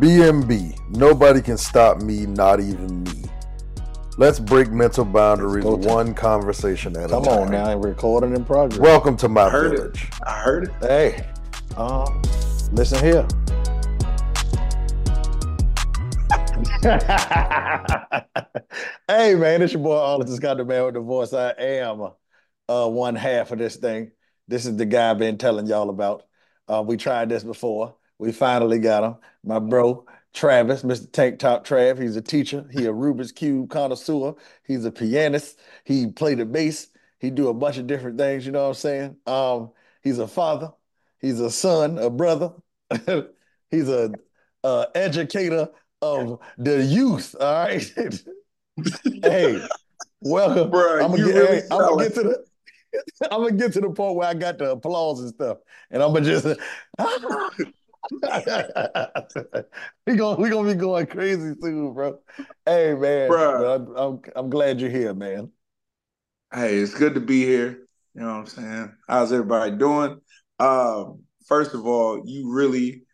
BMB, nobody can stop me, not even me. Let's break mental boundaries one conversation at Come a time. Come on now, recording in progress. Welcome to my I heard village. it. I heard it. hey, um, listen here. hey man, it's your boy Arlington Scott, the man with the voice. I am uh, one half of this thing. This is the guy I've been telling y'all about. Uh, we tried this before. We finally got him. My bro, Travis, Mr. Tank Top Trav. He's a teacher. He a Rubik's Cube connoisseur. He's a pianist. He played the bass. He do a bunch of different things, you know what I'm saying? Um, he's a father. He's a son, a brother. he's a uh, educator of the youth. All right. hey, welcome. Bruh, I'm gonna you get, really hey, I'm gonna get to the I'm gonna get to the point where I got the applause and stuff, and I'm gonna just we gonna we gonna be going crazy soon, bro. Hey man, but I'm, I'm I'm glad you're here, man. Hey, it's good to be here. You know what I'm saying? How's everybody doing? Um, first of all, you really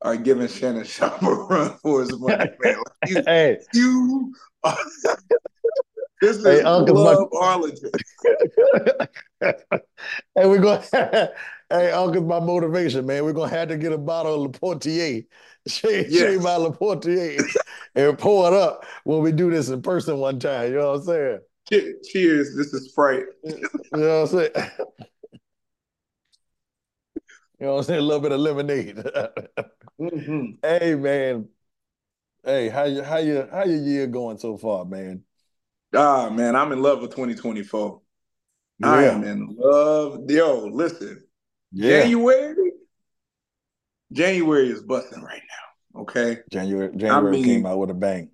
are giving Shannon Sharpe a run for his money, man. Like, you, Hey, you are, this is Hey, Uncle Club Arlington. hey, we're going. hey, Uncle's my motivation, man. We're gonna have to get a bottle of Laportier, shave, Yes. my Laportier, and pour it up when we do this in person one time. You know what I'm saying? Che- Cheers. This is Sprite. You know what I'm saying? You know what I'm saying? A little bit of lemonade. Mhm. Hey man. Hey, how you how you how your year going so far, man? Ah, man, I'm in love with 2024. I am in love. Yo, listen. Yeah. January, January is busting right now. Okay. January January mean- came out with a bang.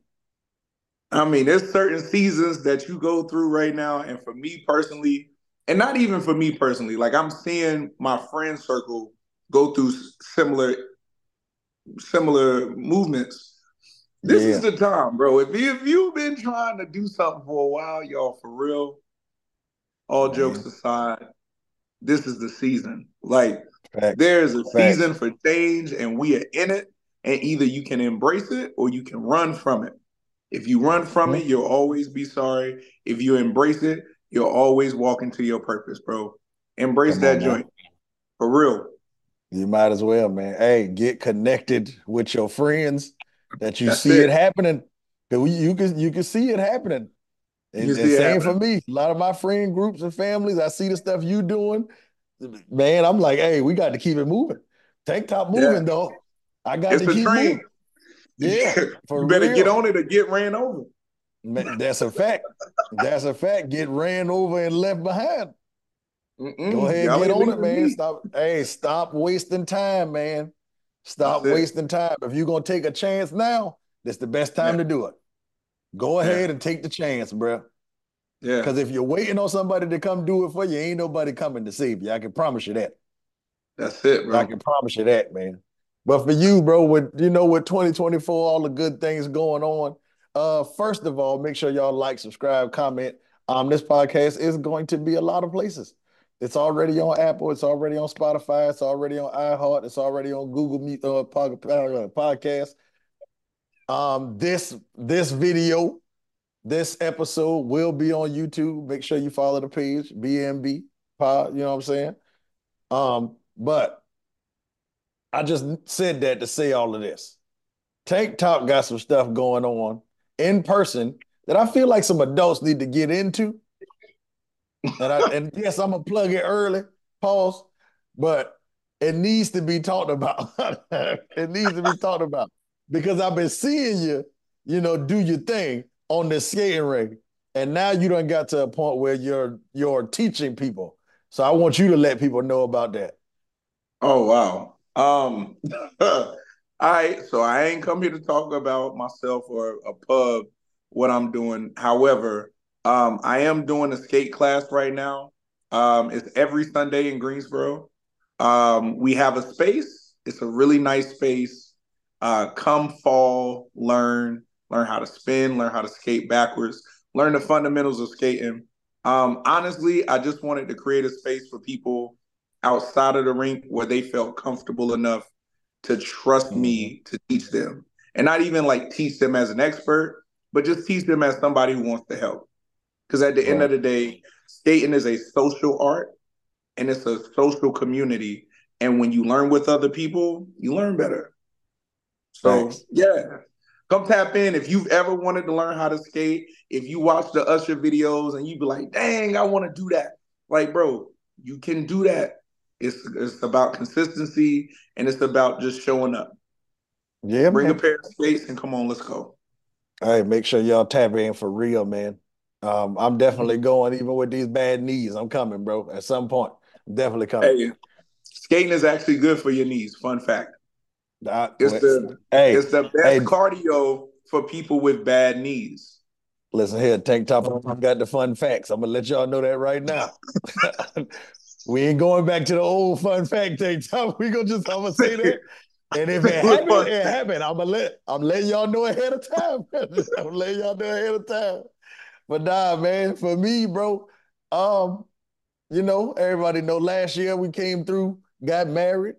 I mean, there's certain seasons that you go through right now, and for me personally, and not even for me personally, like I'm seeing my friend circle go through similar similar movements. This is the time, bro. If you if you've been trying to do something for a while, y'all, for real, all Man. jokes aside, this is the season. Like Facts. there's a Facts. season for change, and we are in it. And either you can embrace it or you can run from it. If you run from it, you'll always be sorry. If you embrace it, you'll always walk into your purpose, bro. Embrace Come that on joint. For real. You might as well, man. Hey, get connected with your friends that you That's see it. it happening. Cause you can you can see it happening. And, and same for me. A lot of my friend groups and families, I see the stuff you doing. Man, I'm like, hey, we got to keep it moving. Tank top moving though. I got It's to keep train. moving. Yeah, for you better get on it or get ran over. Man, that's a fact. That's a fact. Get ran over and left behind. Mm-mm. Go ahead, Y'all get on it, man. me. Stop. Hey, stop wasting time, man. Stop That's it. wasting time. If you're gonna take a chance now, this the best time Yeah. to do it. Go Yeah. ahead and take the chance, bro. Yeah. Because if you're waiting on somebody to come do it for you, ain't nobody coming to save you. I can promise you that. That's it, bro. I can promise you that, man. But for you, bro, with you know, with 2024, all the good things going on. Uh, first of all, make sure y'all like, subscribe, comment. Um, this podcast is going to be a lot of places. It's already on Apple. It's already on Spotify. It's already on iHeart. It's already on Google Meet uh, uh, podcast. Um, this this video, this episode will be on YouTube. Make sure you follow the page, BMB Pod. You know what I'm saying? Um, but I just said that to say all of this. Tank Top got some stuff going on in person that I feel like some adults need to get into. And I and yes, I'm gonna plug it early, pause, but it needs to be talked about. it needs to be talked about because I've been seeing you, you know, do your thing on the skating ring, and now you don't got to a point where you're you're teaching people. So I want you to let people know about that. Oh wow. Um all right, so I ain't come here to talk about myself or a pub, what I'm doing. However, um, I am doing a skate class right now. Um, it's every Sunday in Greensboro. Um, we have a space. It's a really nice space. Uh, come fall, learn, learn how to spin, learn how to skate backwards, learn the fundamentals of skating. Um, honestly, I just wanted to create a space for people outside of the rink where they felt comfortable enough to trust mm-hmm. me to teach them. And not even like teach them as an expert, but just teach them as somebody who wants to help. Because at the end of the day, skating is a social art and it's a social community. And when you learn with other people, you learn better. So, Thanks. yeah, come tap in. If you've ever wanted to learn how to skate, if you watch the Usher videos and you be like, dang, I want to do that. Like, bro, you can do that. It's, it's about consistency and it's about just showing up. Yeah, bring man. a pair of skates and come on, let's go. All right, make sure y'all tap in for real, man. Um, I'm definitely going, even with these bad knees. I'm coming, bro. At some point, I'm definitely coming. Hey, skating is actually good for your knees. Fun fact. it's the hey, it's the best hey, cardio for people with bad knees. Listen here, Tank Top. I've got the fun facts. I'm gonna let y'all know that right now. we ain't going back to the old fun fact Tank Top. We gonna just I'm gonna say that. And if it happened, it happened. I'm gonna let I'm letting y'all know ahead of time. I'm letting y'all know ahead of time. But nah, man, for me, bro, um, you know, everybody know last year we came through, got married.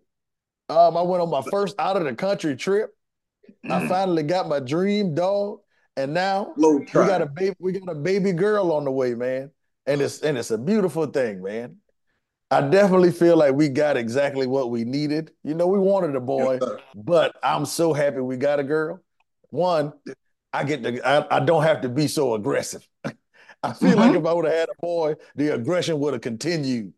Um, I went on my first out of the country trip. I mm. finally got my dream dog, and now we got a baby. We got a baby girl on the way, man, and it's and it's a beautiful thing, man. I definitely feel like we got exactly what we needed. You know, we wanted a boy, yes, but I'm so happy we got a girl. One, I get to I, I don't have to be so aggressive. I feel mm-hmm. like if I would have had a boy, the aggression would have continued.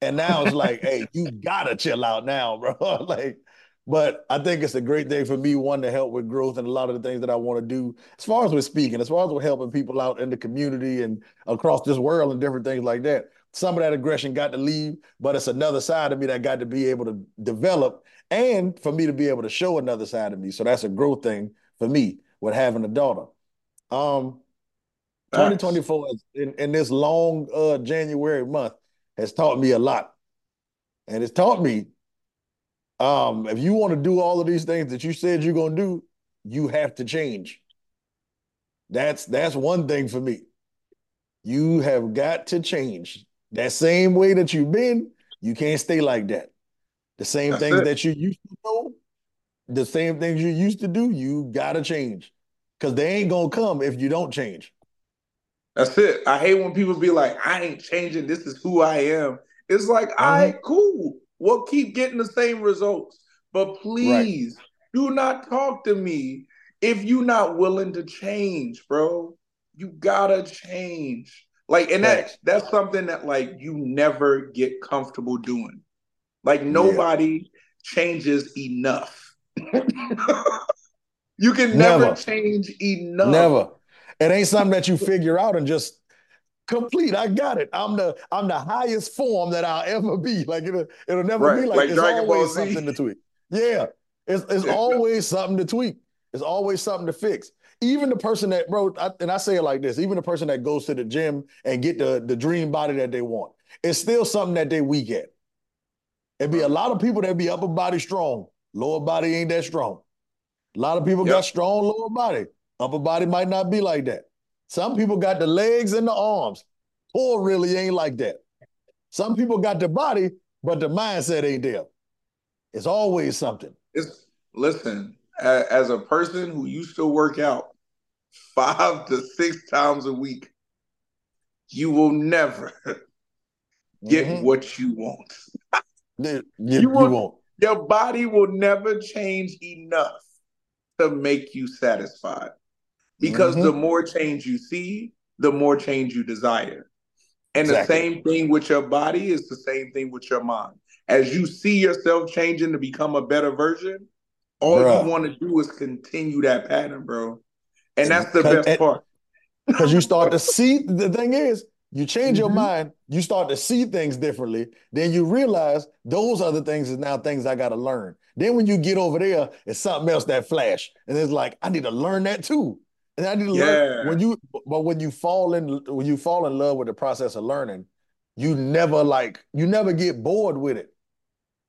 And now it's like, hey, you gotta chill out now, bro. like, but I think it's a great thing for me, one to help with growth and a lot of the things that I want to do. As far as with speaking, as far as with helping people out in the community and across this world and different things like that. Some of that aggression got to leave, but it's another side of me that got to be able to develop and for me to be able to show another side of me. So that's a growth thing for me with having a daughter. Um, 2024 in, in this long uh, January month has taught me a lot. And it's taught me um, if you want to do all of these things that you said you're going to do, you have to change. That's that's one thing for me. You have got to change. That same way that you've been, you can't stay like that. The same that's things it. that you used to know, the same things you used to do, you got to change. Cuz they ain't to come if you don't change. That's it. I hate when people be like, I ain't changing. This is who I am. It's like, mm-hmm. all right, cool. We'll keep getting the same results. But please right. do not talk to me if you're not willing to change, bro. You gotta change. Like, and that that's something that like you never get comfortable doing. Like nobody yeah. changes enough. you can never, never change enough. Never. It ain't something that you figure out and just complete. I got it. I'm the I'm the highest form that I'll ever be. Like it'll it'll never right. be like, like it's Dragon always something to tweak. Yeah. It's it's always something to tweak. It's always something to fix. Even the person that bro, I, and I say it like this, even the person that goes to the gym and get the, the dream body that they want, it's still something that they weak at. It'd be a lot of people that be upper body strong, lower body ain't that strong. A lot of people yep. got strong lower body. Upper body might not be like that. Some people got the legs and the arms. Core really ain't like that. Some people got the body, but the mindset ain't there. It's always something. It's listen, as a person who used to work out five to six times a week, you will never get mm-hmm. what you want. you, you, you won't. Your body will never change enough to make you satisfied because mm-hmm. the more change you see, the more change you desire. And exactly. the same thing with your body is the same thing with your mind. As you see yourself changing to become a better version, all Bruh. you want to do is continue that pattern, bro. And that's the best part. Because you start to see the thing is, you change mm-hmm. your mind, you start to see things differently. Then you realize those other things is now things I got to learn. Then when you get over there, it's something else that flash, and it's like I need to learn that too. And I need to yeah. learn when you but when you fall in when you fall in love with the process of learning, you never like you never get bored with it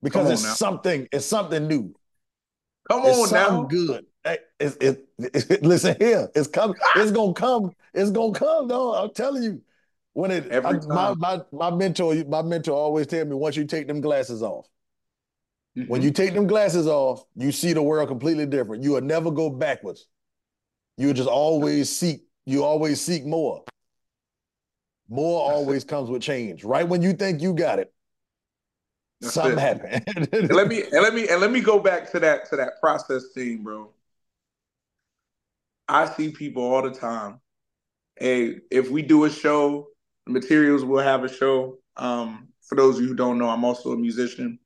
because it's now. something it's something new. Come it's on now, good. It's, it, it, it, listen here, it's coming. It's gonna come. It's gonna come. No, I'm telling you, When it I, my my my mentor my mentor always tell me once you take them glasses off, when Mhm. you take them glasses off, you see the world completely different. You will never go backwards. You will just always seek. You always seek more. More That's it. always comes with change. Right when you think you got it, That's something it. happened. And let me and let me and let me go back to that to that process thing, bro. I see people all the time. Hey, if we do a show, materials will have a show. Um, for those of you who don't know, I'm also a musician.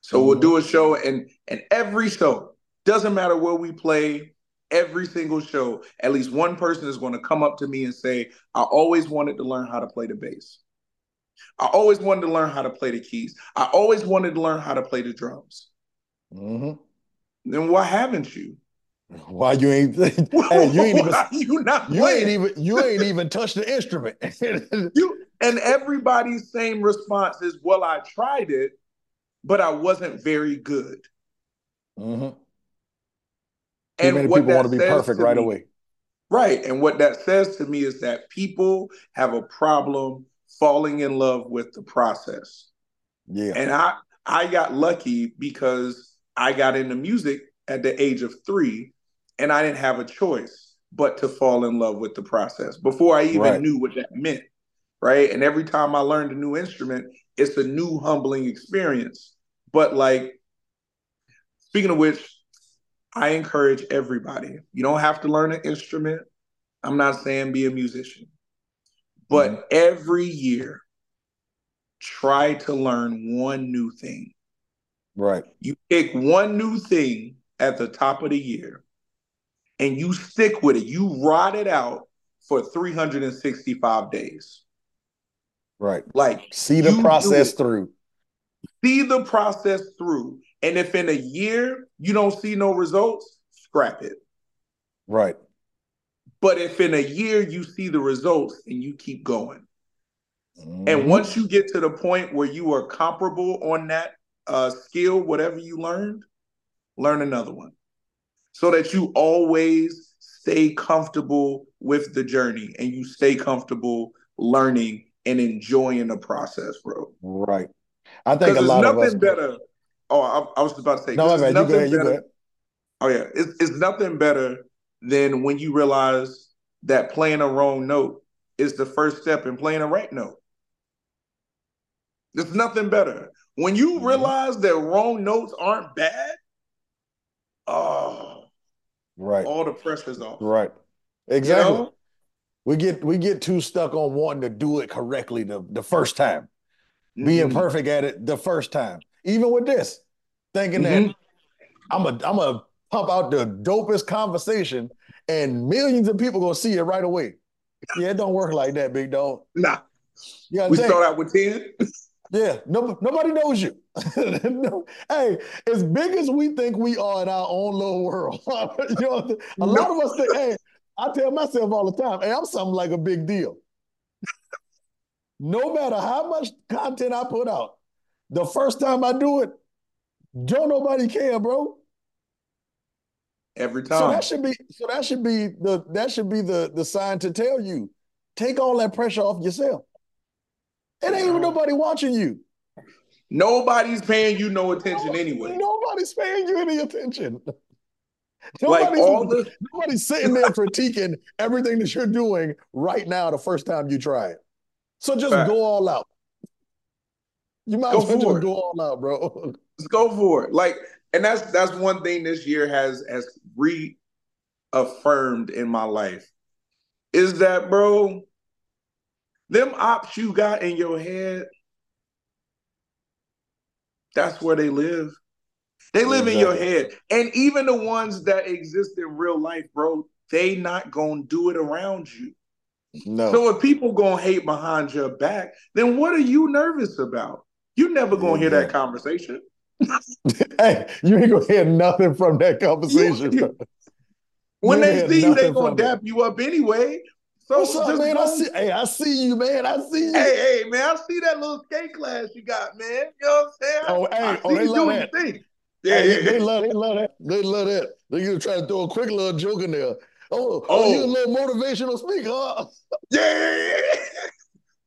So we'll Mhm. do a show and and every show, doesn't matter where we play, every single show, at least one person is going to come up to me and say, I always wanted to learn how to play the bass. I always wanted to learn how to play the keys. I always wanted to learn how to play the drums. Mhm. Then why haven't you? Why you ain't? hey, you ain't even. You not You playing? ain't even. You ain't even touched the instrument. You and everybody's same response is, "Well, I tried it, but I wasn't very good." Mm-hmm. Too And many what people want to be perfect to right me- away. right? And what that says to me is that people have a problem falling in love with the process. Yeah. And I I got lucky because I got into music at the age of three, and I didn't have a choice but to fall in love with the process before I even Right. knew what that meant. Right. And every time I learned a new instrument, it's a new humbling experience. But like speaking of which, I encourage everybody. You don't have to learn an instrument. I'm not saying be a musician. But Mm-hmm. every year, try to learn one new thing. Right. You pick one new thing at the top of the year and you stick with it. You ride it out for 365 days. Right. Like See the process through. see the process through. And if in a year you don't see no results, scrap it. Right. But if in a year you see the results and you keep going. And Mhm. once you get to the point where you are comparable on that uh, skill, whatever you learned, learn another one so that you always stay comfortable with the journey and you stay comfortable learning and enjoying the process, bro. Right. I think a lot of us. nothing better. Oh, I, I was about to say, No, 'cause my it's bad. You go nothing. You go better- Oh yeah, it's, it's nothing better than when you realize that playing a wrong note is the first step in playing a right note. There's nothing better. When you Mhm. realize that wrong notes aren't bad, oh, Right. all the pressure's off. Right. You Exactly. know? We get we get too stuck on wanting to do it correctly the, the first time, being Mhm. perfect at it the first time. Even with this, thinking Mhm. that I'm a I'm a pump out the dopest conversation and millions of people gonna see it right away. Yeah, it don't work like that, big dog. Nah, You we think. start out with 10. Yeah, no, nobody knows you. No- hey, as big as we think we are in our own little world, you know, a lot of us think, hey, I tell myself all the time, hey, I'm something like a big deal. No matter how much content I put out, the first time I do it, don't nobody care, bro. Every time. So that should be so that should be the that should be the the sign to tell you, take all that pressure off yourself. It ain't even nobody watching you. Nobody's paying you no attention anyway. Nobody's paying you any attention. Like Nobody's, all the nobody's sitting there critiquing everything that you're doing right now the first time you try it. So just go all out. You might Go as well just it. go all out, bro. Let's go for it. Like, and that's that's one thing this year has has reaffirmed in my life is that, bro, them ops you got in your head, that's where they live. They live in your head. And even the ones that exist in real life, bro, they not gonna do it around you. No. So if people gonna hate behind your back, then what are you nervous about? You never gonna hear that conversation. hey, you ain't gonna hear nothing from that conversation. You- When You they see you, they gonna from it. dap you up anyway. So What's up, man? I see. Hey, I see you, man. I see you. Hey, hey, man, I see that little skate class you got, man. You know what I'm saying? Oh, hey, I oh, see they you love that. Yeah, Hey, yeah, they love, they love that. They love that. They gonna try to throw a quick little joke in there. Oh, oh, Oh. you a little motivational speaker? Huh? yeah, yeah, yeah.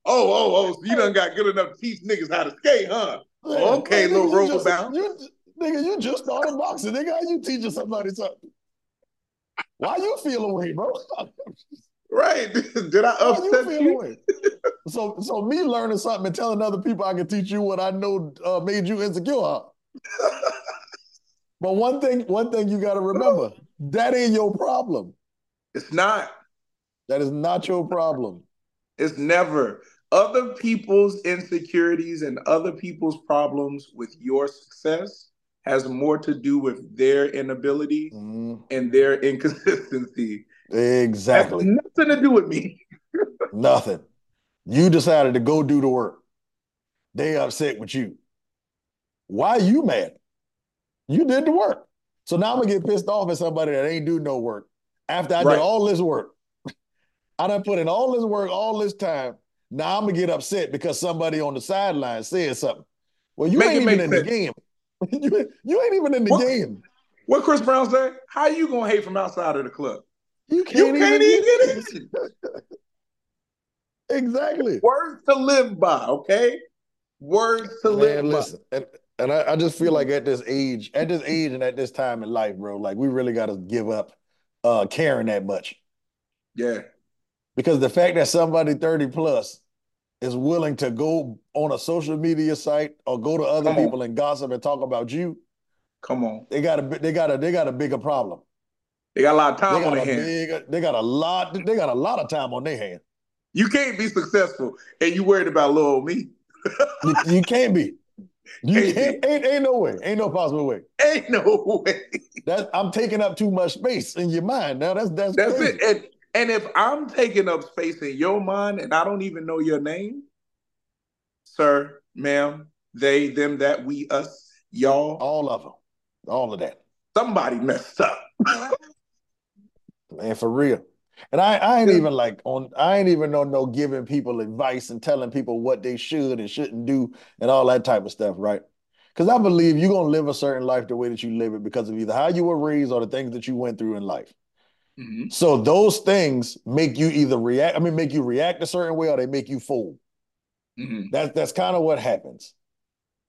Oh, oh, oh, so you done got good enough to teach niggas how to skate, huh? Oh, okay, nigga, little. You, nigga, you just started boxing. Nigga, how you teaching somebody something? Why you feel away, bro? Right. Did I upset you? away? So, so me learning something and telling other people I can teach you what I know uh, made you insecure. but one thing, one thing you got to remember: that ain't your problem. It's not. That is not your problem. It's never. Other people's insecurities and other people's problems with your success has more to do with their inability Mm, and their inconsistency. Exactly. Nothing to do with me. Nothing. You decided to go do the work. They upset with you. Why are you mad? You did the work. So now I'm gonna get pissed off at somebody that ain't do no work. After I Right. did all this work. I done put in all this work, all this time. Now I'm gonna get upset because somebody on the sideline said something. Well, you Make ain't even in the game. you, you ain't even in the What? game. What Chris Brown said? How you gonna hate from outside of the club? You You can't, can't even even get it. Exactly. Words to live by, okay? Words to live Man, by. listen, and, and I, I just feel like at this age, at this age and at this time in life, bro, like we really got to give up uh caring that much. Yeah. Because the fact that somebody 30 plus is willing to go on a social media site or go to other Come on. people and gossip and talk about you, Come on. they got a they got a they got a bigger problem. They got a lot of time on their hands. big they got a lot they got a lot of time on their hand. You can't be successful and you worried about little old me. You, you can't be. You Can't can't, ain't, ain't no way. Ain't no possible way. Ain't no way. That I'm taking up too much space in your mind. Now that's that's That's crazy. it. And and if I'm taking up space in your mind and I don't even know your name, sir, ma'am, they, them, that, we, us, y'all, All of them. All of that. somebody messed up. Man, for real. And I, I ain't even like on I ain't even on no giving people advice and telling people what they should and shouldn't do and all that type of stuff, right? Because I believe you're gonna live a certain life the way that you live it because of either how you were raised or the things that you went through in life. Mhm. So those things make you either react, I mean, make you react a certain way or they make you fool. Mhm. That's that's kind of what happens.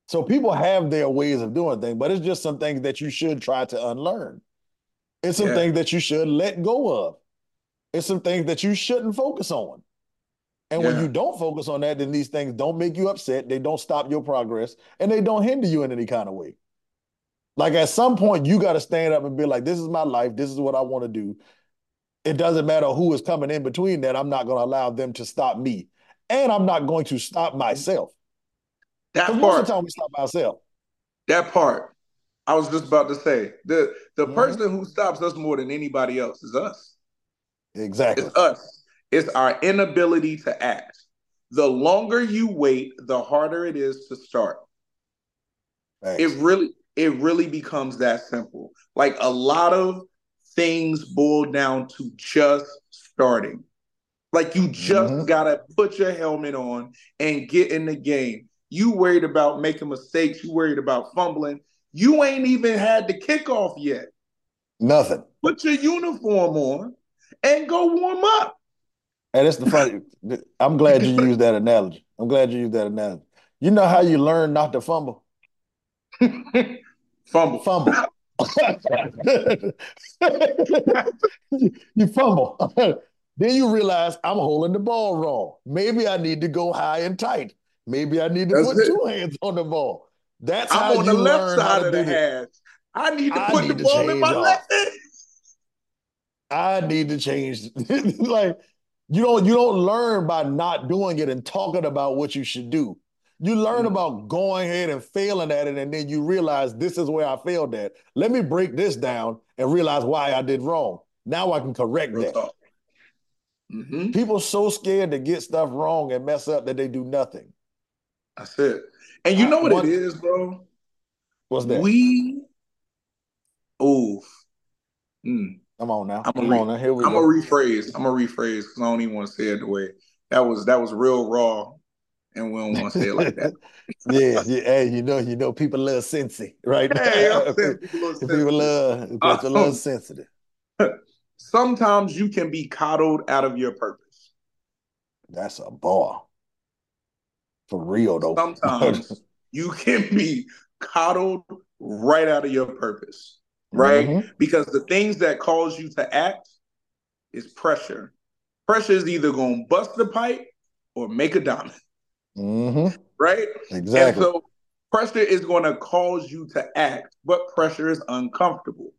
So people have their ways of doing things, but it's just some things that you should try to unlearn. It's some Yeah. things that you should let go of. It's some things that you shouldn't focus on. And when you don't focus on that, then these things don't make you upset. They don't stop your progress and they don't hinder you in any kind of way. Like at some point, you got to stand up and be like, this is my life. This is what I want to do. It doesn't matter who is coming in between that. I'm not going to allow them to stop me. And I'm not going to stop myself. That Because most of the time we stop ourselves. that part, I was just about to say the the person who stops us more than anybody else is us. Exactly. It's us. It's our inability to act. The longer you wait, the harder it is to start. Facts. It really, it really becomes that simple. Like a lot of things boil down to just starting. Like you just Mhm. gotta put your helmet on and get in the game. You worried about making mistakes. You worried about fumbling. You ain't even had the kickoff yet. Nothing. Put your uniform on and go warm up. And it's the funny. I'm glad you used that analogy. I'm glad you used that analogy. You know how you learn not to fumble? Fumble. Fumble. you, fumble. then you realize I'm holding the ball wrong. Maybe I need to go high and tight. Maybe I need to That's put it. two hands on the ball. That's how I'm on you the left side of the hash. I need to I put need the to ball in my left hand. I need to change. like you don't you don't learn by not doing it and talking about what you should do. You learn Mhm. about going ahead and failing at it, and then you realize this is where I failed at. Let me break this down and realize why I did wrong. Now I can correct Real that. talk. hmm People so scared to get stuff wrong and mess up that they do nothing. That's it. And you know what it is, bro? What's that? We, oof. Mm. Come on now. I'm Come gonna on now. Here we I'm gonna rephrase. I'm gonna rephrase because I don't even want to say it the way that was. That was real raw, and we don't want to say it like that. yeah, yeah. Hey, you know, you know, people love Cincy, right? hey, people people love people love Um, sensitive. Sometimes you can be coddled out of your purpose. That's a bar. For real though. Sometimes you can be coddled right out of your purpose, right? Mm-hmm. Because the things that cause you to act is pressure. Pressure is either going to bust the pipe or make a diamond. Mm-hmm. Right? Exactly. And so pressure is going to cause you to act, but pressure is uncomfortable.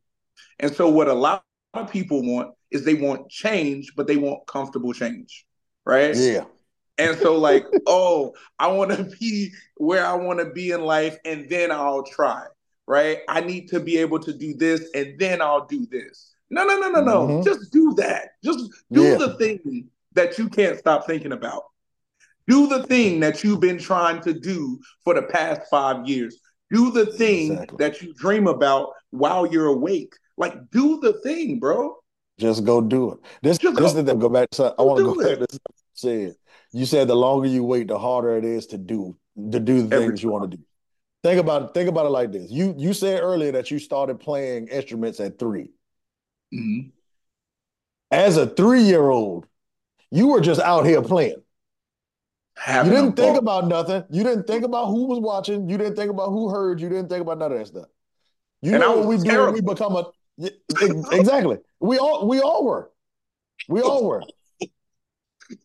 And so what a lot of people want is they want change, but they want comfortable change. Right? Yeah. And so, like, oh, I want to be where I want to be in life, and then I'll try. Right? I need to be able to do this, and then I'll do this. No, no, no, no, no. Mm-hmm. Just do that. Just do yeah. the thing that you can't stop thinking about. Do the thing that you've been trying to do for the past five years. Do the thing exactly. that you dream about while you're awake. Like, do the thing, bro. Just go do it. This, Just this go, is the go back. To, I want to go back to said. You said the longer you wait, the harder it is to do to do the Every things you want to do. Think about it. Think about it like this. You you said earlier that you started playing instruments at 3 mm-hmm. As a three year old, you were just out here playing. Having you didn't think about nothing. You didn't think about who was watching. You didn't think about who heard. You didn't think about none of that stuff. You and know what we do when we become a exactly. We all we all were. We all were.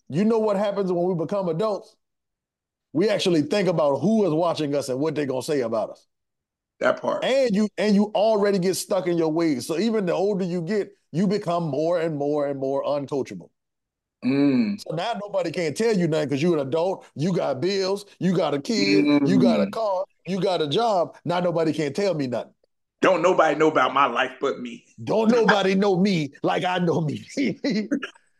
You know what happens when we become adults? We actually think about who is watching us and what they're gonna say about us. That part. And you and you already get stuck in your ways. So even the older you get, you become more and more and more uncoachable. Mm. So now nobody can tell you nothing because you're an adult, you got bills, you got a kid, mm. you got a mm. car, you got a job. Now nobody can tell me nothing. Don't nobody know about my life but me. Don't nobody know me like I know me.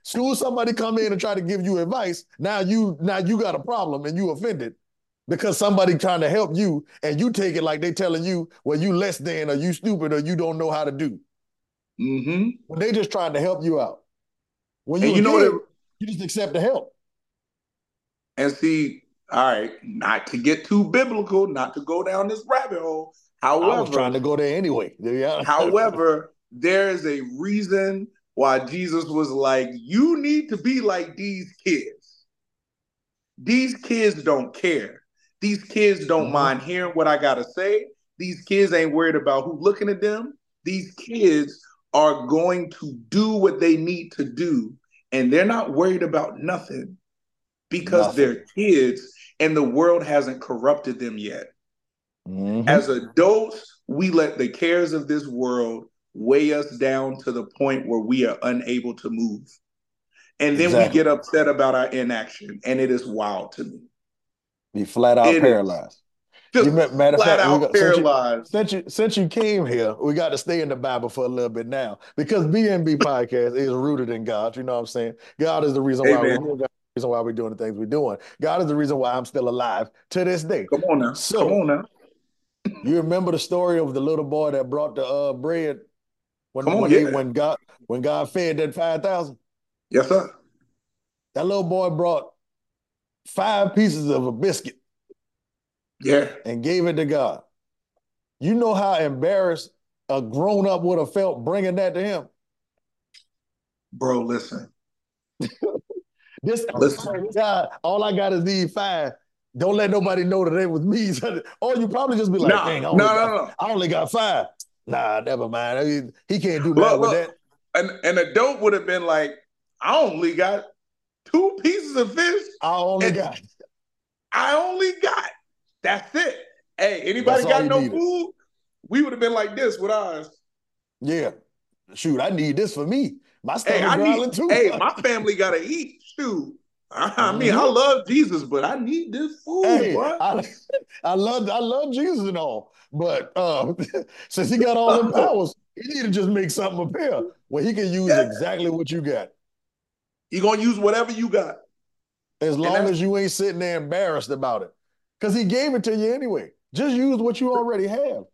Soon as somebody come in and try to give you advice, now you now you got a problem and you offended because somebody trying to help you and you take it like they telling you, well, you less than or you stupid or you don't know how to do. Mm-hmm. When they just trying to help you out. When you, you know what? You just accept the help. And see, all right, not to get too biblical, not to go down this rabbit hole. However, I was trying to go there anyway. Yeah. however, there is a reason why Jesus was like, you need to be like these kids. These kids don't care. These kids don't mm-hmm. mind hearing what I got to say. These kids ain't worried about who looking at them. These kids are going to do what they need to do and they're not worried about nothing because nothing. they're kids and the world hasn't corrupted them yet. Mm-hmm. As adults, we let the cares of this world weigh us down to the point where we are unable to move. And then exactly. we get upset about our inaction, and it is wild to me. Be flat out it paralyzed. You, matter flat fact, out got, paralyzed. Since you, since you, since you came here, we got to stay in the Bible for a little bit now because BMB podcast is rooted in God. You know what I'm saying? God is the reason why we're doing. reason why we're doing the things we're doing. God is the reason why I'm still alive to this day. Come on now. So, Come on now. you remember the story of the little boy that brought the uh, bread when on, when, yeah. when God when God fed that five thousand? Yes, sir. That little boy brought five pieces of a biscuit yeah. And gave it to God. You know how embarrassed a grown up would have felt bringing that to him? Bro, listen. this listen. God, all I got is these five. Don't let nobody know that it was me. or you probably just be like, nah, dang, I only, no, got, no, no. I only got five. Nah, never mind. He, can't do that with that. And, and a dope would have been like, I only got two pieces of fish. I only got. I only got that's it. Hey, anybody That's got no needed. food? We would have been like this with ours. Yeah. Shoot, I need this for me. My stomach hey, growling too. Hey, my family gotta eat. Shoot. I mean, mm-hmm. I love Jesus, but I need this food, hey, I, I, love I love Jesus and all. But uh, since he got all the powers, he need to just make something appear where he can use yeah. exactly what you got. He gonna use whatever you got. As long as you ain't sitting there embarrassed about it because he gave it to you anyway. Just use what you already have.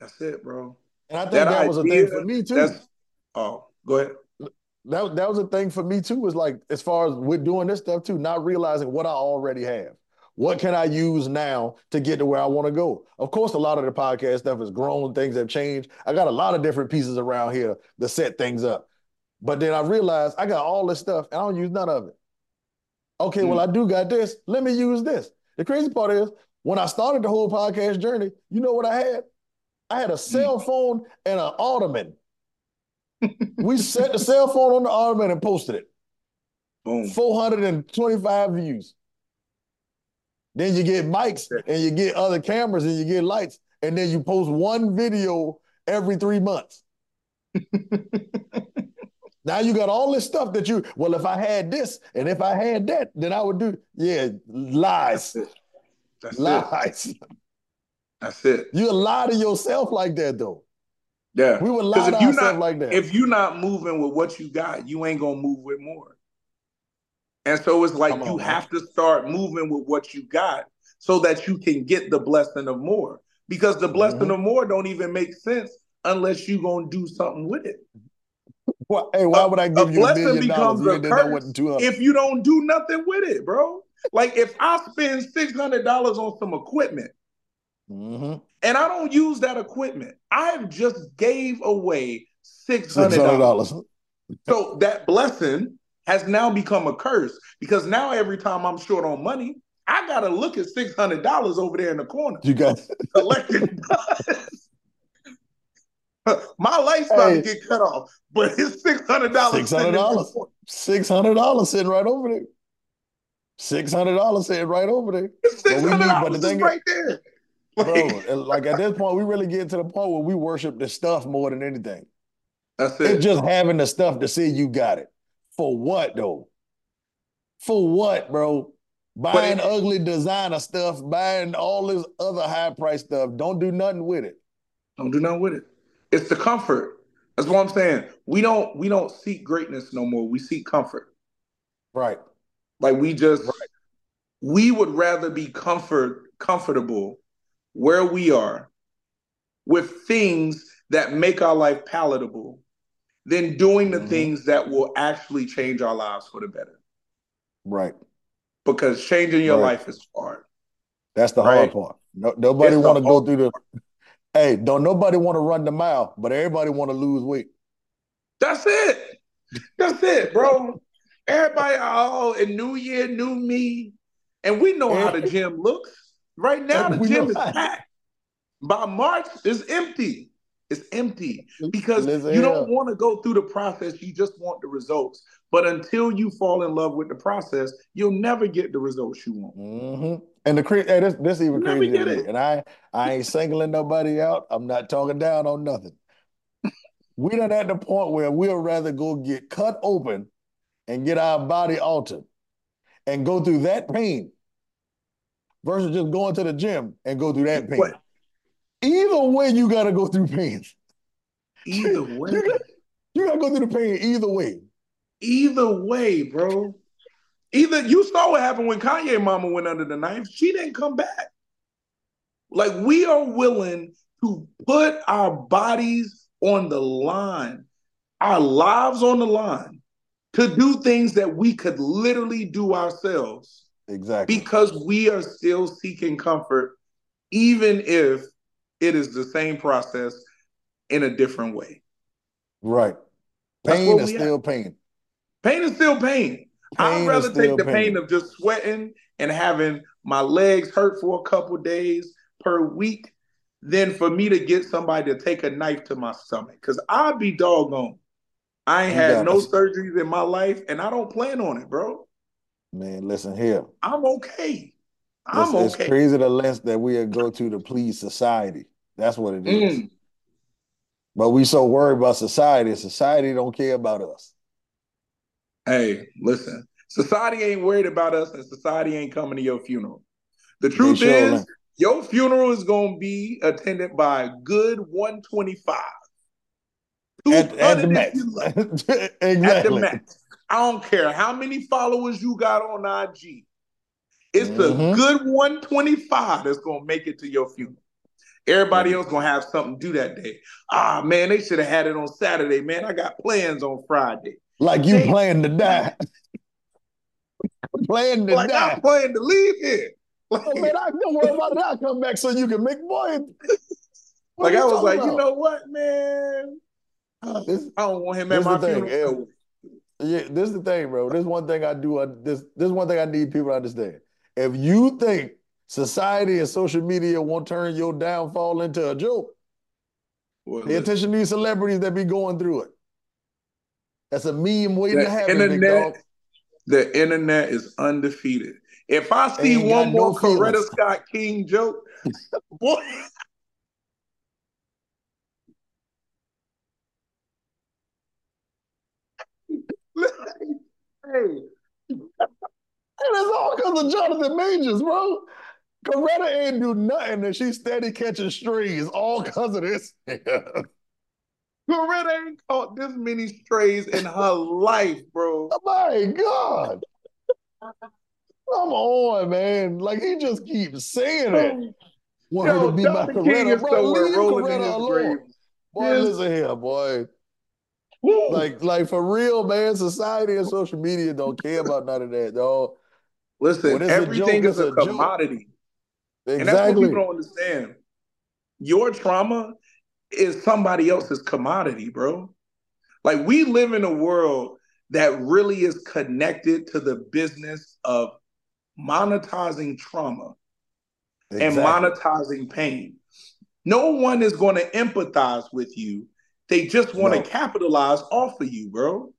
That's it, bro. And I think that, that was a thing for me too. Oh, go ahead. That, that was a thing for me too, was like as far as with doing this stuff too, not realizing what I already have. What can I use now to get to where I want to go? Of course, a lot of the podcast stuff has grown, things have changed. I got a lot of different pieces around here to set things up. But then I realized I got all this stuff and I don't use none of it. Okay, mm. well, I do got this. Let me use this. The crazy part is when I started the whole podcast journey, you know what I had? I had a cell phone and an ottoman. we set the cell phone on the ottoman and posted it. Boom. 425 views. Then you get mics and you get other cameras and you get lights, and then you post one video every three months. now you got all this stuff that you, well, if I had this and if I had that, then I would do. Yeah, lies. That's it. That's lies. It. That's it. You lie to yourself like that, though. Yeah. We would lie to ourselves like that. If you're not moving with what you got, you ain't gonna move with more. And so it's like you have to start moving with what you got so that you can get the blessing of more. Because the blessing mm-hmm. of more don't even make sense unless you're gonna do something with it. Well, hey, why would I give a, you a million dollars if you don't do nothing with it, bro? Like if I spend six hundred dollars on some equipment, mm-hmm. and I don't use that equipment, I have just gave away six hundred dollars. so that blessing has now become a curse because now every time I'm short on money, I gotta look at six hundred dollars over there in the corner. You got collecting. My life's about hey. to get cut off, but it's six hundred dollars. Six hundred dollars. Six hundred dollars sitting right over there. Six hundred dollars sitting right over there. Six hundred dollars right there. Bro, like at this point, we really get to the point where we worship the stuff more than anything. That's it. It's just having the stuff to see you got it. For what though? For what, bro? Buying it, ugly designer stuff, buying all this other high price stuff. Don't do nothing with it. Don't do nothing with it. It's the comfort. That's what I'm saying. We don't we don't seek greatness no more. We seek comfort. Right. Like we just right. we would rather be comfort comfortable where we are with things that make our life palatable than doing the mm-hmm. things that will actually change our lives for the better. Right. Because changing your right. life is hard. That's the right? hard part. No, nobody want to go through the. Hey, don't nobody want to run the mile, but everybody want to lose weight. That's it. That's it, bro. Everybody, oh, a new year, new me, and we know how the gym looks. Right now, the gym is packed. By March, it's empty. It's empty because Listen you don't want to go through the process. You just want the results. But until you fall in love with the process, you'll never get the results you want. Mm-hmm. And the hey, this this even crazy. And I I ain't singling nobody out. I'm not talking down on nothing. we done at the point where we'll rather go get cut open and get our body altered and go through that pain versus just going to the gym and go through that pain. What? Either way, you got to go through pain. Either way. you got to go through the pain either way. Either way, bro. Either you saw what happened when Kanye mama went under the knife. She didn't come back. Like we are willing to put our bodies on the line, our lives on the line, to do things that we could literally do ourselves. Exactly. Because we are still seeking comfort, even if it is the same process in a different way. Right. Pain is still have. pain. Pain is still pain. pain I'd rather take the pain. pain of just sweating and having my legs hurt for a couple days per week than for me to get somebody to take a knife to my stomach. Cause I'd be doggone. I ain't had no surgeries in my life and I don't plan on it, bro. Man, listen here. I'm okay. I'm it's, okay. It's crazy the lengths that we go to to please society. That's what it is. Mm. But we so worried about society. Society don't care about us. Hey, listen. Society ain't worried about us, and society ain't coming to your funeral. The truth sure is, ain't. your funeral is gonna be attended by a good 125. At, at the max. exactly. At the max. I don't care how many followers you got on IG. It's mm-hmm. a good 125 that's gonna make it to your funeral. Everybody else gonna have something to do that day. Ah man, they should have had it on Saturday. Man, I got plans on Friday. Like you plan to die. plan to like die. I plan to leave here. Like, oh, man, I don't worry about it. I'll come back so you can make money. like I was like, about? you know what, man? This, I don't want him at my funeral. Yeah, this is the thing, bro. This one thing I do. Uh, this this one thing I need people to understand. If you think society and social media won't turn your downfall into a joke. Well, Pay attention to these celebrities that be going through it. That's a meme waiting The to happen, internet- the internet is undefeated. If I see one more feelings. Coretta Scott King joke, boy, hey, And it's all because of Jonathan Majors, bro. Coretta ain't do nothing and she's steady catching strays all because of this. Coretta ain't caught this many strays in her life, bro. Oh My God. Come on, man. Like he just keeps saying it. Want her to be my Dr. King Coretta. is Bro, leave Coretta alone. Boy, Yes. listen here, boy. Like, like for real, man. Society and social media don't care about none of that, dog. Listen, it's a everything joke, is a a commodity. And that's what Exactly. people don't understand. Your trauma is somebody else's commodity, bro. Like we live in a world that really is connected to the business of monetizing trauma and monetizing pain. No one is going to empathize with you. They just want to No. capitalize off of you, bro.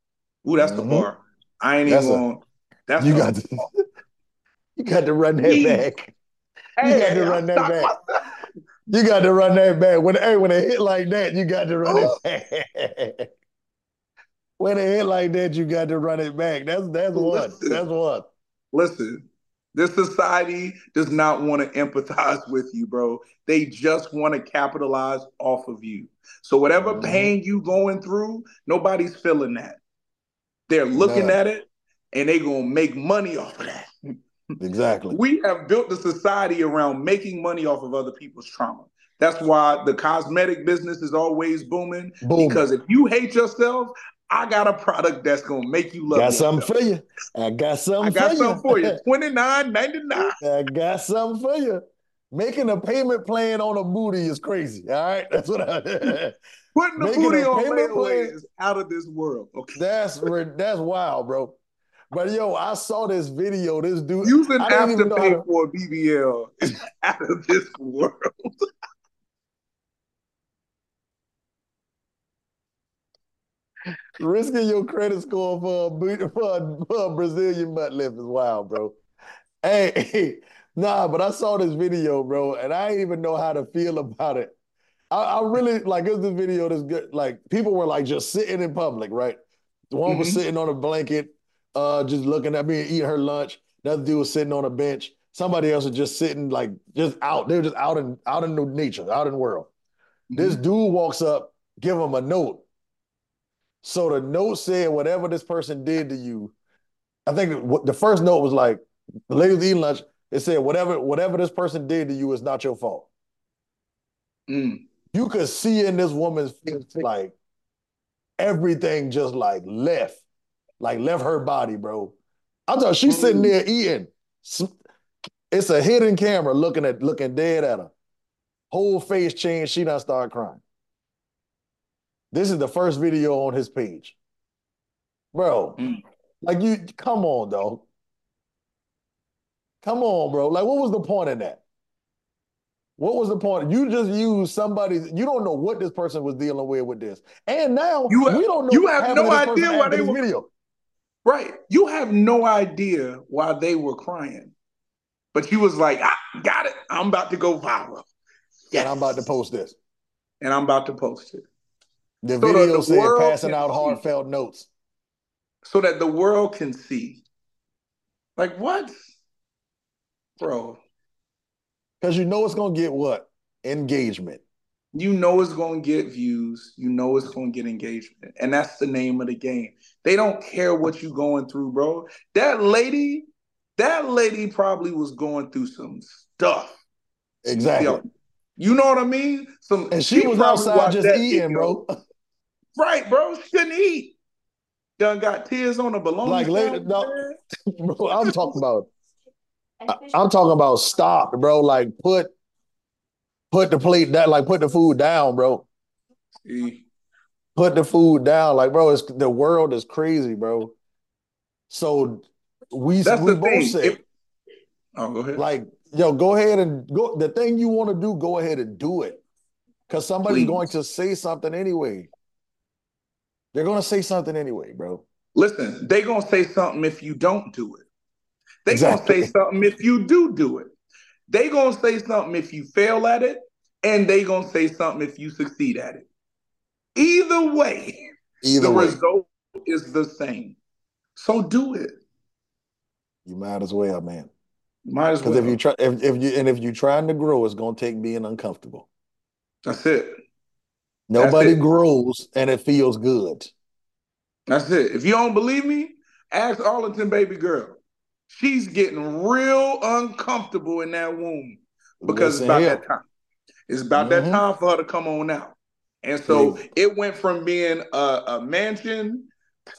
Ooh, that's the Mhm. bar. I ain't That's even going. That's You got to, you got to run that back. you got to run that back. You got to run that back. When hey, when it hit like that, you got to run Oh. it back. when it hit like that, you got to run it back. That's that's what. Listen. That's what. Listen, this society does not want to empathize with you, bro. They just want to capitalize off of you. So whatever Mhm. pain you going through, nobody's feeling that. They're looking Nah. at it and they're gonna make money off of that. Exactly. We have built the society around making money off of other people's trauma. That's why the cosmetic business is always booming. Boom. Because if you hate yourself, I got a product that's gonna make you love got yourself. something for you. I got something. I got for something for you. you. Twenty nine ninety nine. I got something for you. Making a payment plan on a booty is crazy. All right, that's what I. Putting the Making booty on payment layaway plan- is out of this world. Okay. that's that's wild, bro. But yo, I saw this video. This dude. Using I didn't even know how Afterpay for a BBL is out of this world. Risking your credit score for a, for for a Brazilian butt lift is wild, bro. Hey, nah, but I saw this video, bro, and I didn't even know how to feel about it. I, I really like it was this video that's good. Like people were like just sitting in public, right? The one was Mhm. sitting on a blanket, uh, just looking at me and eating her lunch. Another dude was sitting on a bench. Somebody else was just sitting like just out. They were just out in out in the nature, out in the world. This dude walks up, give him a note. So the note said, whatever this person did to you, I think the first note was like, the lady was eating lunch. It said, whatever, whatever this person did to you is not your fault. Mm. You could see in this woman's face, like everything just like left, like left her body, bro. I'm talking, she's sitting there eating. It's a hidden camera looking at looking dead at her. Whole face changed. She done start crying. This is the first video on his page. Bro, Mm. like you come on, dog. Come on, bro. Like, what was the point of that? What was the point? You just used somebody, you don't know what this person was dealing with with this. And now You have- we don't know you have no to this person idea why they were- video. Right. You have no idea why they were crying. But you was like, I got it. I'm about to go viral. Yes. And I'm about to post this. And I'm about to post it. The So video the said passing out heartfelt notes. So that the world can see. Like what? Bro, Because you know it's gonna get what? Engagement. you know it's going to get views. You know it's going to get engagement. And that's the name of the game. They don't care what you're going through, bro. That lady, that lady probably was going through some stuff. Exactly. Yo, You know what I mean? Some And she was outside just eating, video. bro. Right, bro. She couldn't eat. Done got tears on the balloon. Like, later- no. bro I'm talking about I- I'm talking about stop, bro. Like put put the plate down, like put the food down, bro. See, Put the food down. Like, bro, it's the world is crazy, bro. So we That's we both thing. said oh, go ahead. like yo, go ahead and go. The thing you want to do, go ahead and do it. Because somebody's Please. going to say something anyway. They're going to say something anyway, bro. Listen, they gonna say something if you don't do it. They Exactly. gonna say something if you do do it. They gonna say something if you fail at it, and they gonna say something if you succeed at it. Either way, Either the way, result is the same. So do it. you might as well, man. Might as Because well. if you try, if, if you and if you're trying to grow, it's going to take being uncomfortable. That's it. Nobody grows and it feels good. That's it. If you don't believe me, ask Arlington baby girl. She's getting real uncomfortable in that womb because Listen it's about here. that time. It's about that Mhm. time for her to come on out. And so Yeah. it went from being a, a mansion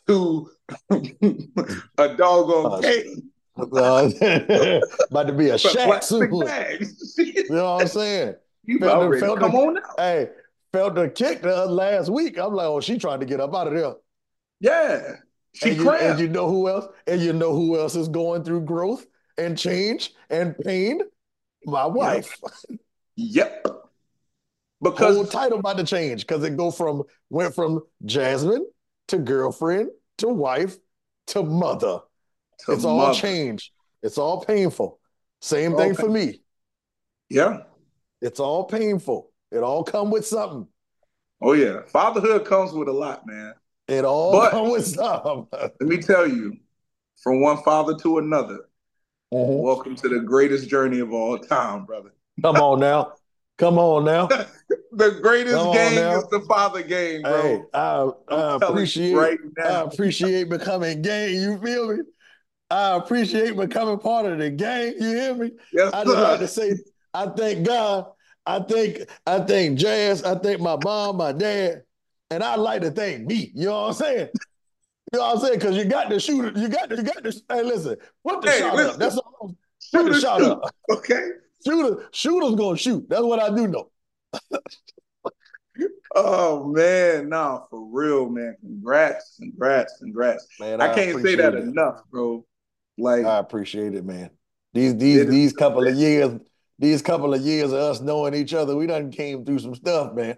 to a doggone Uh, cave. Uh, about to be a shack soon. You know what I'm saying? you Felt felt come the- on out. Hey, felt the kick the last week. I'm like, oh, she trying to get up out of there. Yeah. She and, you, and you know who else? And you know who else is going through growth and change and pain? My wife. Yep. Because Whole title about to change because it go from went from Jasmine to girlfriend to wife to mother. to it's all change. It's all painful. Same All thing for me. Yeah. It's all painful. It all come with something. Oh yeah. Fatherhood comes with a lot, man. It all But- come with something. Let me tell you, from one father to another, Mhm. welcome to the greatest journey of all time, brother. Come on now. Come on now. The greatest Come game is the father game, bro. Hey, I, I appreciate right I appreciate becoming game. You feel me? I appreciate becoming part of the game. You hear me? Yes, I just like to say, I thank God. I think I think Jazz. I think my mom, my dad, and I like to thank me. You know what I'm saying? You know what I'm saying? Because you got to shoot it. You got to. You got to. Hey, listen. Put the Hey, shot listen. up. That's all. Put Shoot the shot shoot. up. Okay. Shooter, shooter's gonna shoot. That's what I do know. Oh man, nah, for real, man. Congrats, congrats, congrats. Man, I can't say that it. enough, bro. Like, I appreciate it, man. These these these couple of years, these couple of years of us knowing each other, we done came through some stuff, man.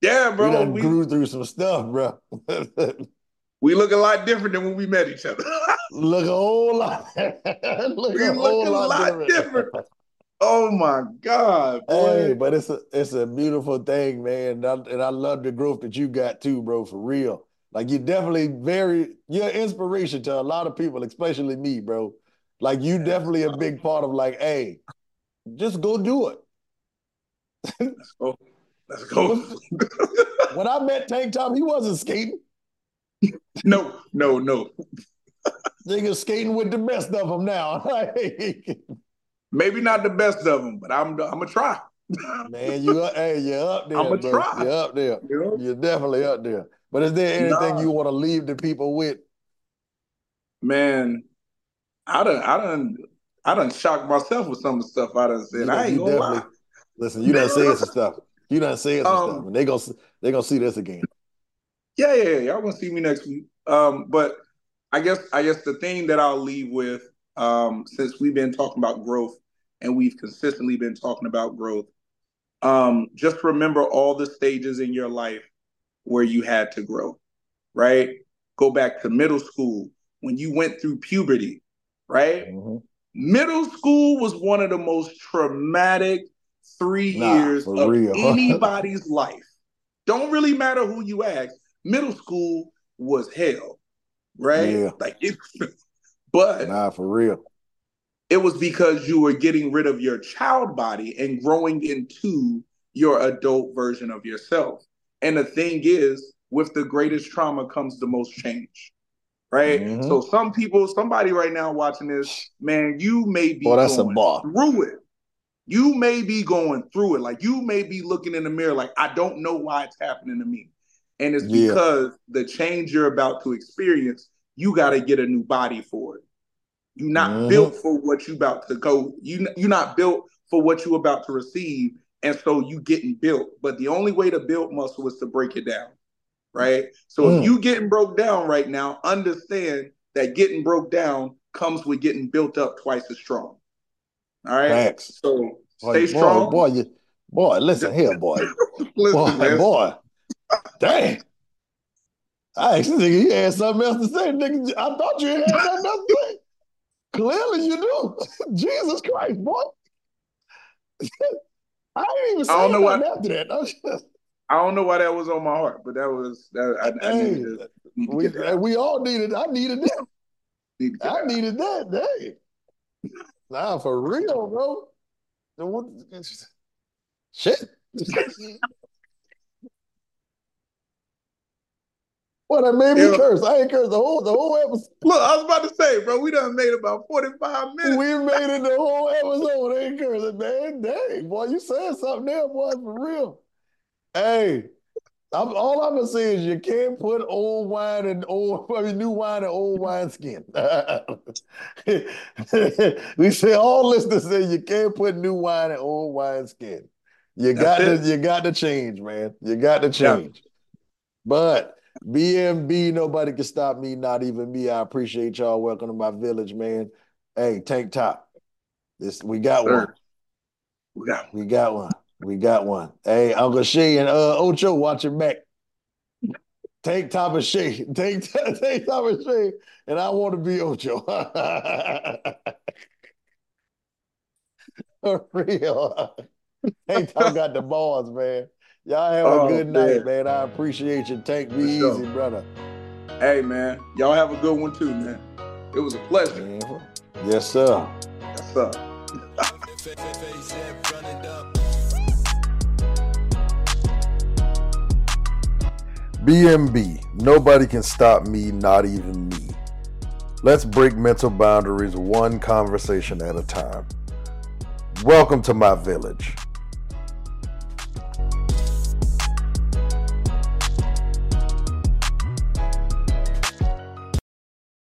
yeah, we bro. done We, grew through some stuff, bro. we look a lot different than when we met each other. look a whole lot. look we a look a lot, lot different. different. Oh my God, Hey, boy. but it's a it's a beautiful thing, man. And I, and I love the growth that you got too, bro, for real. Like you're definitely very you're an inspiration to a lot of people, especially me, bro. Like you definitely a big part of like, hey, just go do it. Let's go. Let's go. When I met Tank Top, he wasn't skating. no, no, no. Nigga skating with the best of them now. Maybe not the best of them, but I'm I'm gonna try. Man, you up, hey, you're up there, I'ma try. You're up there. You know? You're definitely up there. But is there anything Nah. you want to leave the people with? Man, I done I done I done shocked myself with some of the stuff I done said. You I done- ain't gonna lie. Listen, you done said some stuff. You done said some Um, stuff, and they gonna they gonna see this again. Yeah, yeah, yeah. Y'all gonna see me next week. Um, but I guess I guess the thing that I'll leave with, um, since we've been talking about growth and we've consistently been talking about growth, um, just remember all the stages in your life where you had to grow, right? Go back to middle school when you went through puberty, right? Mhm. Middle school was one of the most traumatic three Nah, years of real. anybody's life. Don't really matter who you ask. Middle school was hell, right? Yeah. Like it, but Nah, for real. it was because you were getting rid of your child body and growing into your adult version of yourself. And the thing is, with the greatest trauma comes the most change. Right? Mhm. So some people, somebody right now watching this, man, you may be Boy, that's a going bar. through it. You may be going through it. Like you may be looking in the mirror, like, I don't know why it's happening to me. And it's Yeah. because the change you're about to experience, you got to get a new body for it. You're not Mhm. built for what you're about to go. You you're not built for what you're about to receive, and so you getting built. But the only way to build muscle is to break it down, right? So Mm. if you getting broke down right now, understand that getting broke down comes with getting built up twice as strong. All right. Facts. So Boy, stay boy, strong. boy, you, boy, listen here, boy. Listen, Boy, boy. Dang. I actually think he had something else to say. Nigga, I thought you had something else to say. Clearly you do. Jesus Christ, boy. I didn't even say I don't know what- after that. I I don't know why that was on my heart, but that was that. I, I Hey, needed need we, that. we all needed, I needed that. Need I that. needed that. Hey. Nah, for real, bro. The one- Shit. What that made me Yeah. curse. I ain't cursed the whole the whole episode. Look, I was about to say, bro, we done made about forty five minutes. We made it the whole episode. Ain't cursing, man. Dang, boy, you said something there, boy, for real. Hey, I'm, all I'm gonna say is you can't put old wine and old, I mean, new wine and old wine skin. we say all listeners say you can't put new wine in old wine skin. You got to, you got to change, man. You got to Yeah. change. But BMB, nobody can stop me, not even me. I appreciate y'all. Welcome to my village, man. Hey, tank top. This we got Sir. one. We got We got one. We got one. Hey, Uncle Shay and uh Ocho, watch your back. Take top of Shay. Take take top of Shay. And I want to be Ocho. For real. Tank top got the balls, man. Y'all have a Oh, good night, man. man. I appreciate you. Tank, be For easy, sure. brother. Hey man, y'all have a good one too, man. It was a pleasure. Yes, sir. Yes, sir. BMB, nobody can stop me, not even me. Let's break mental boundaries one conversation at a time. Welcome to my village.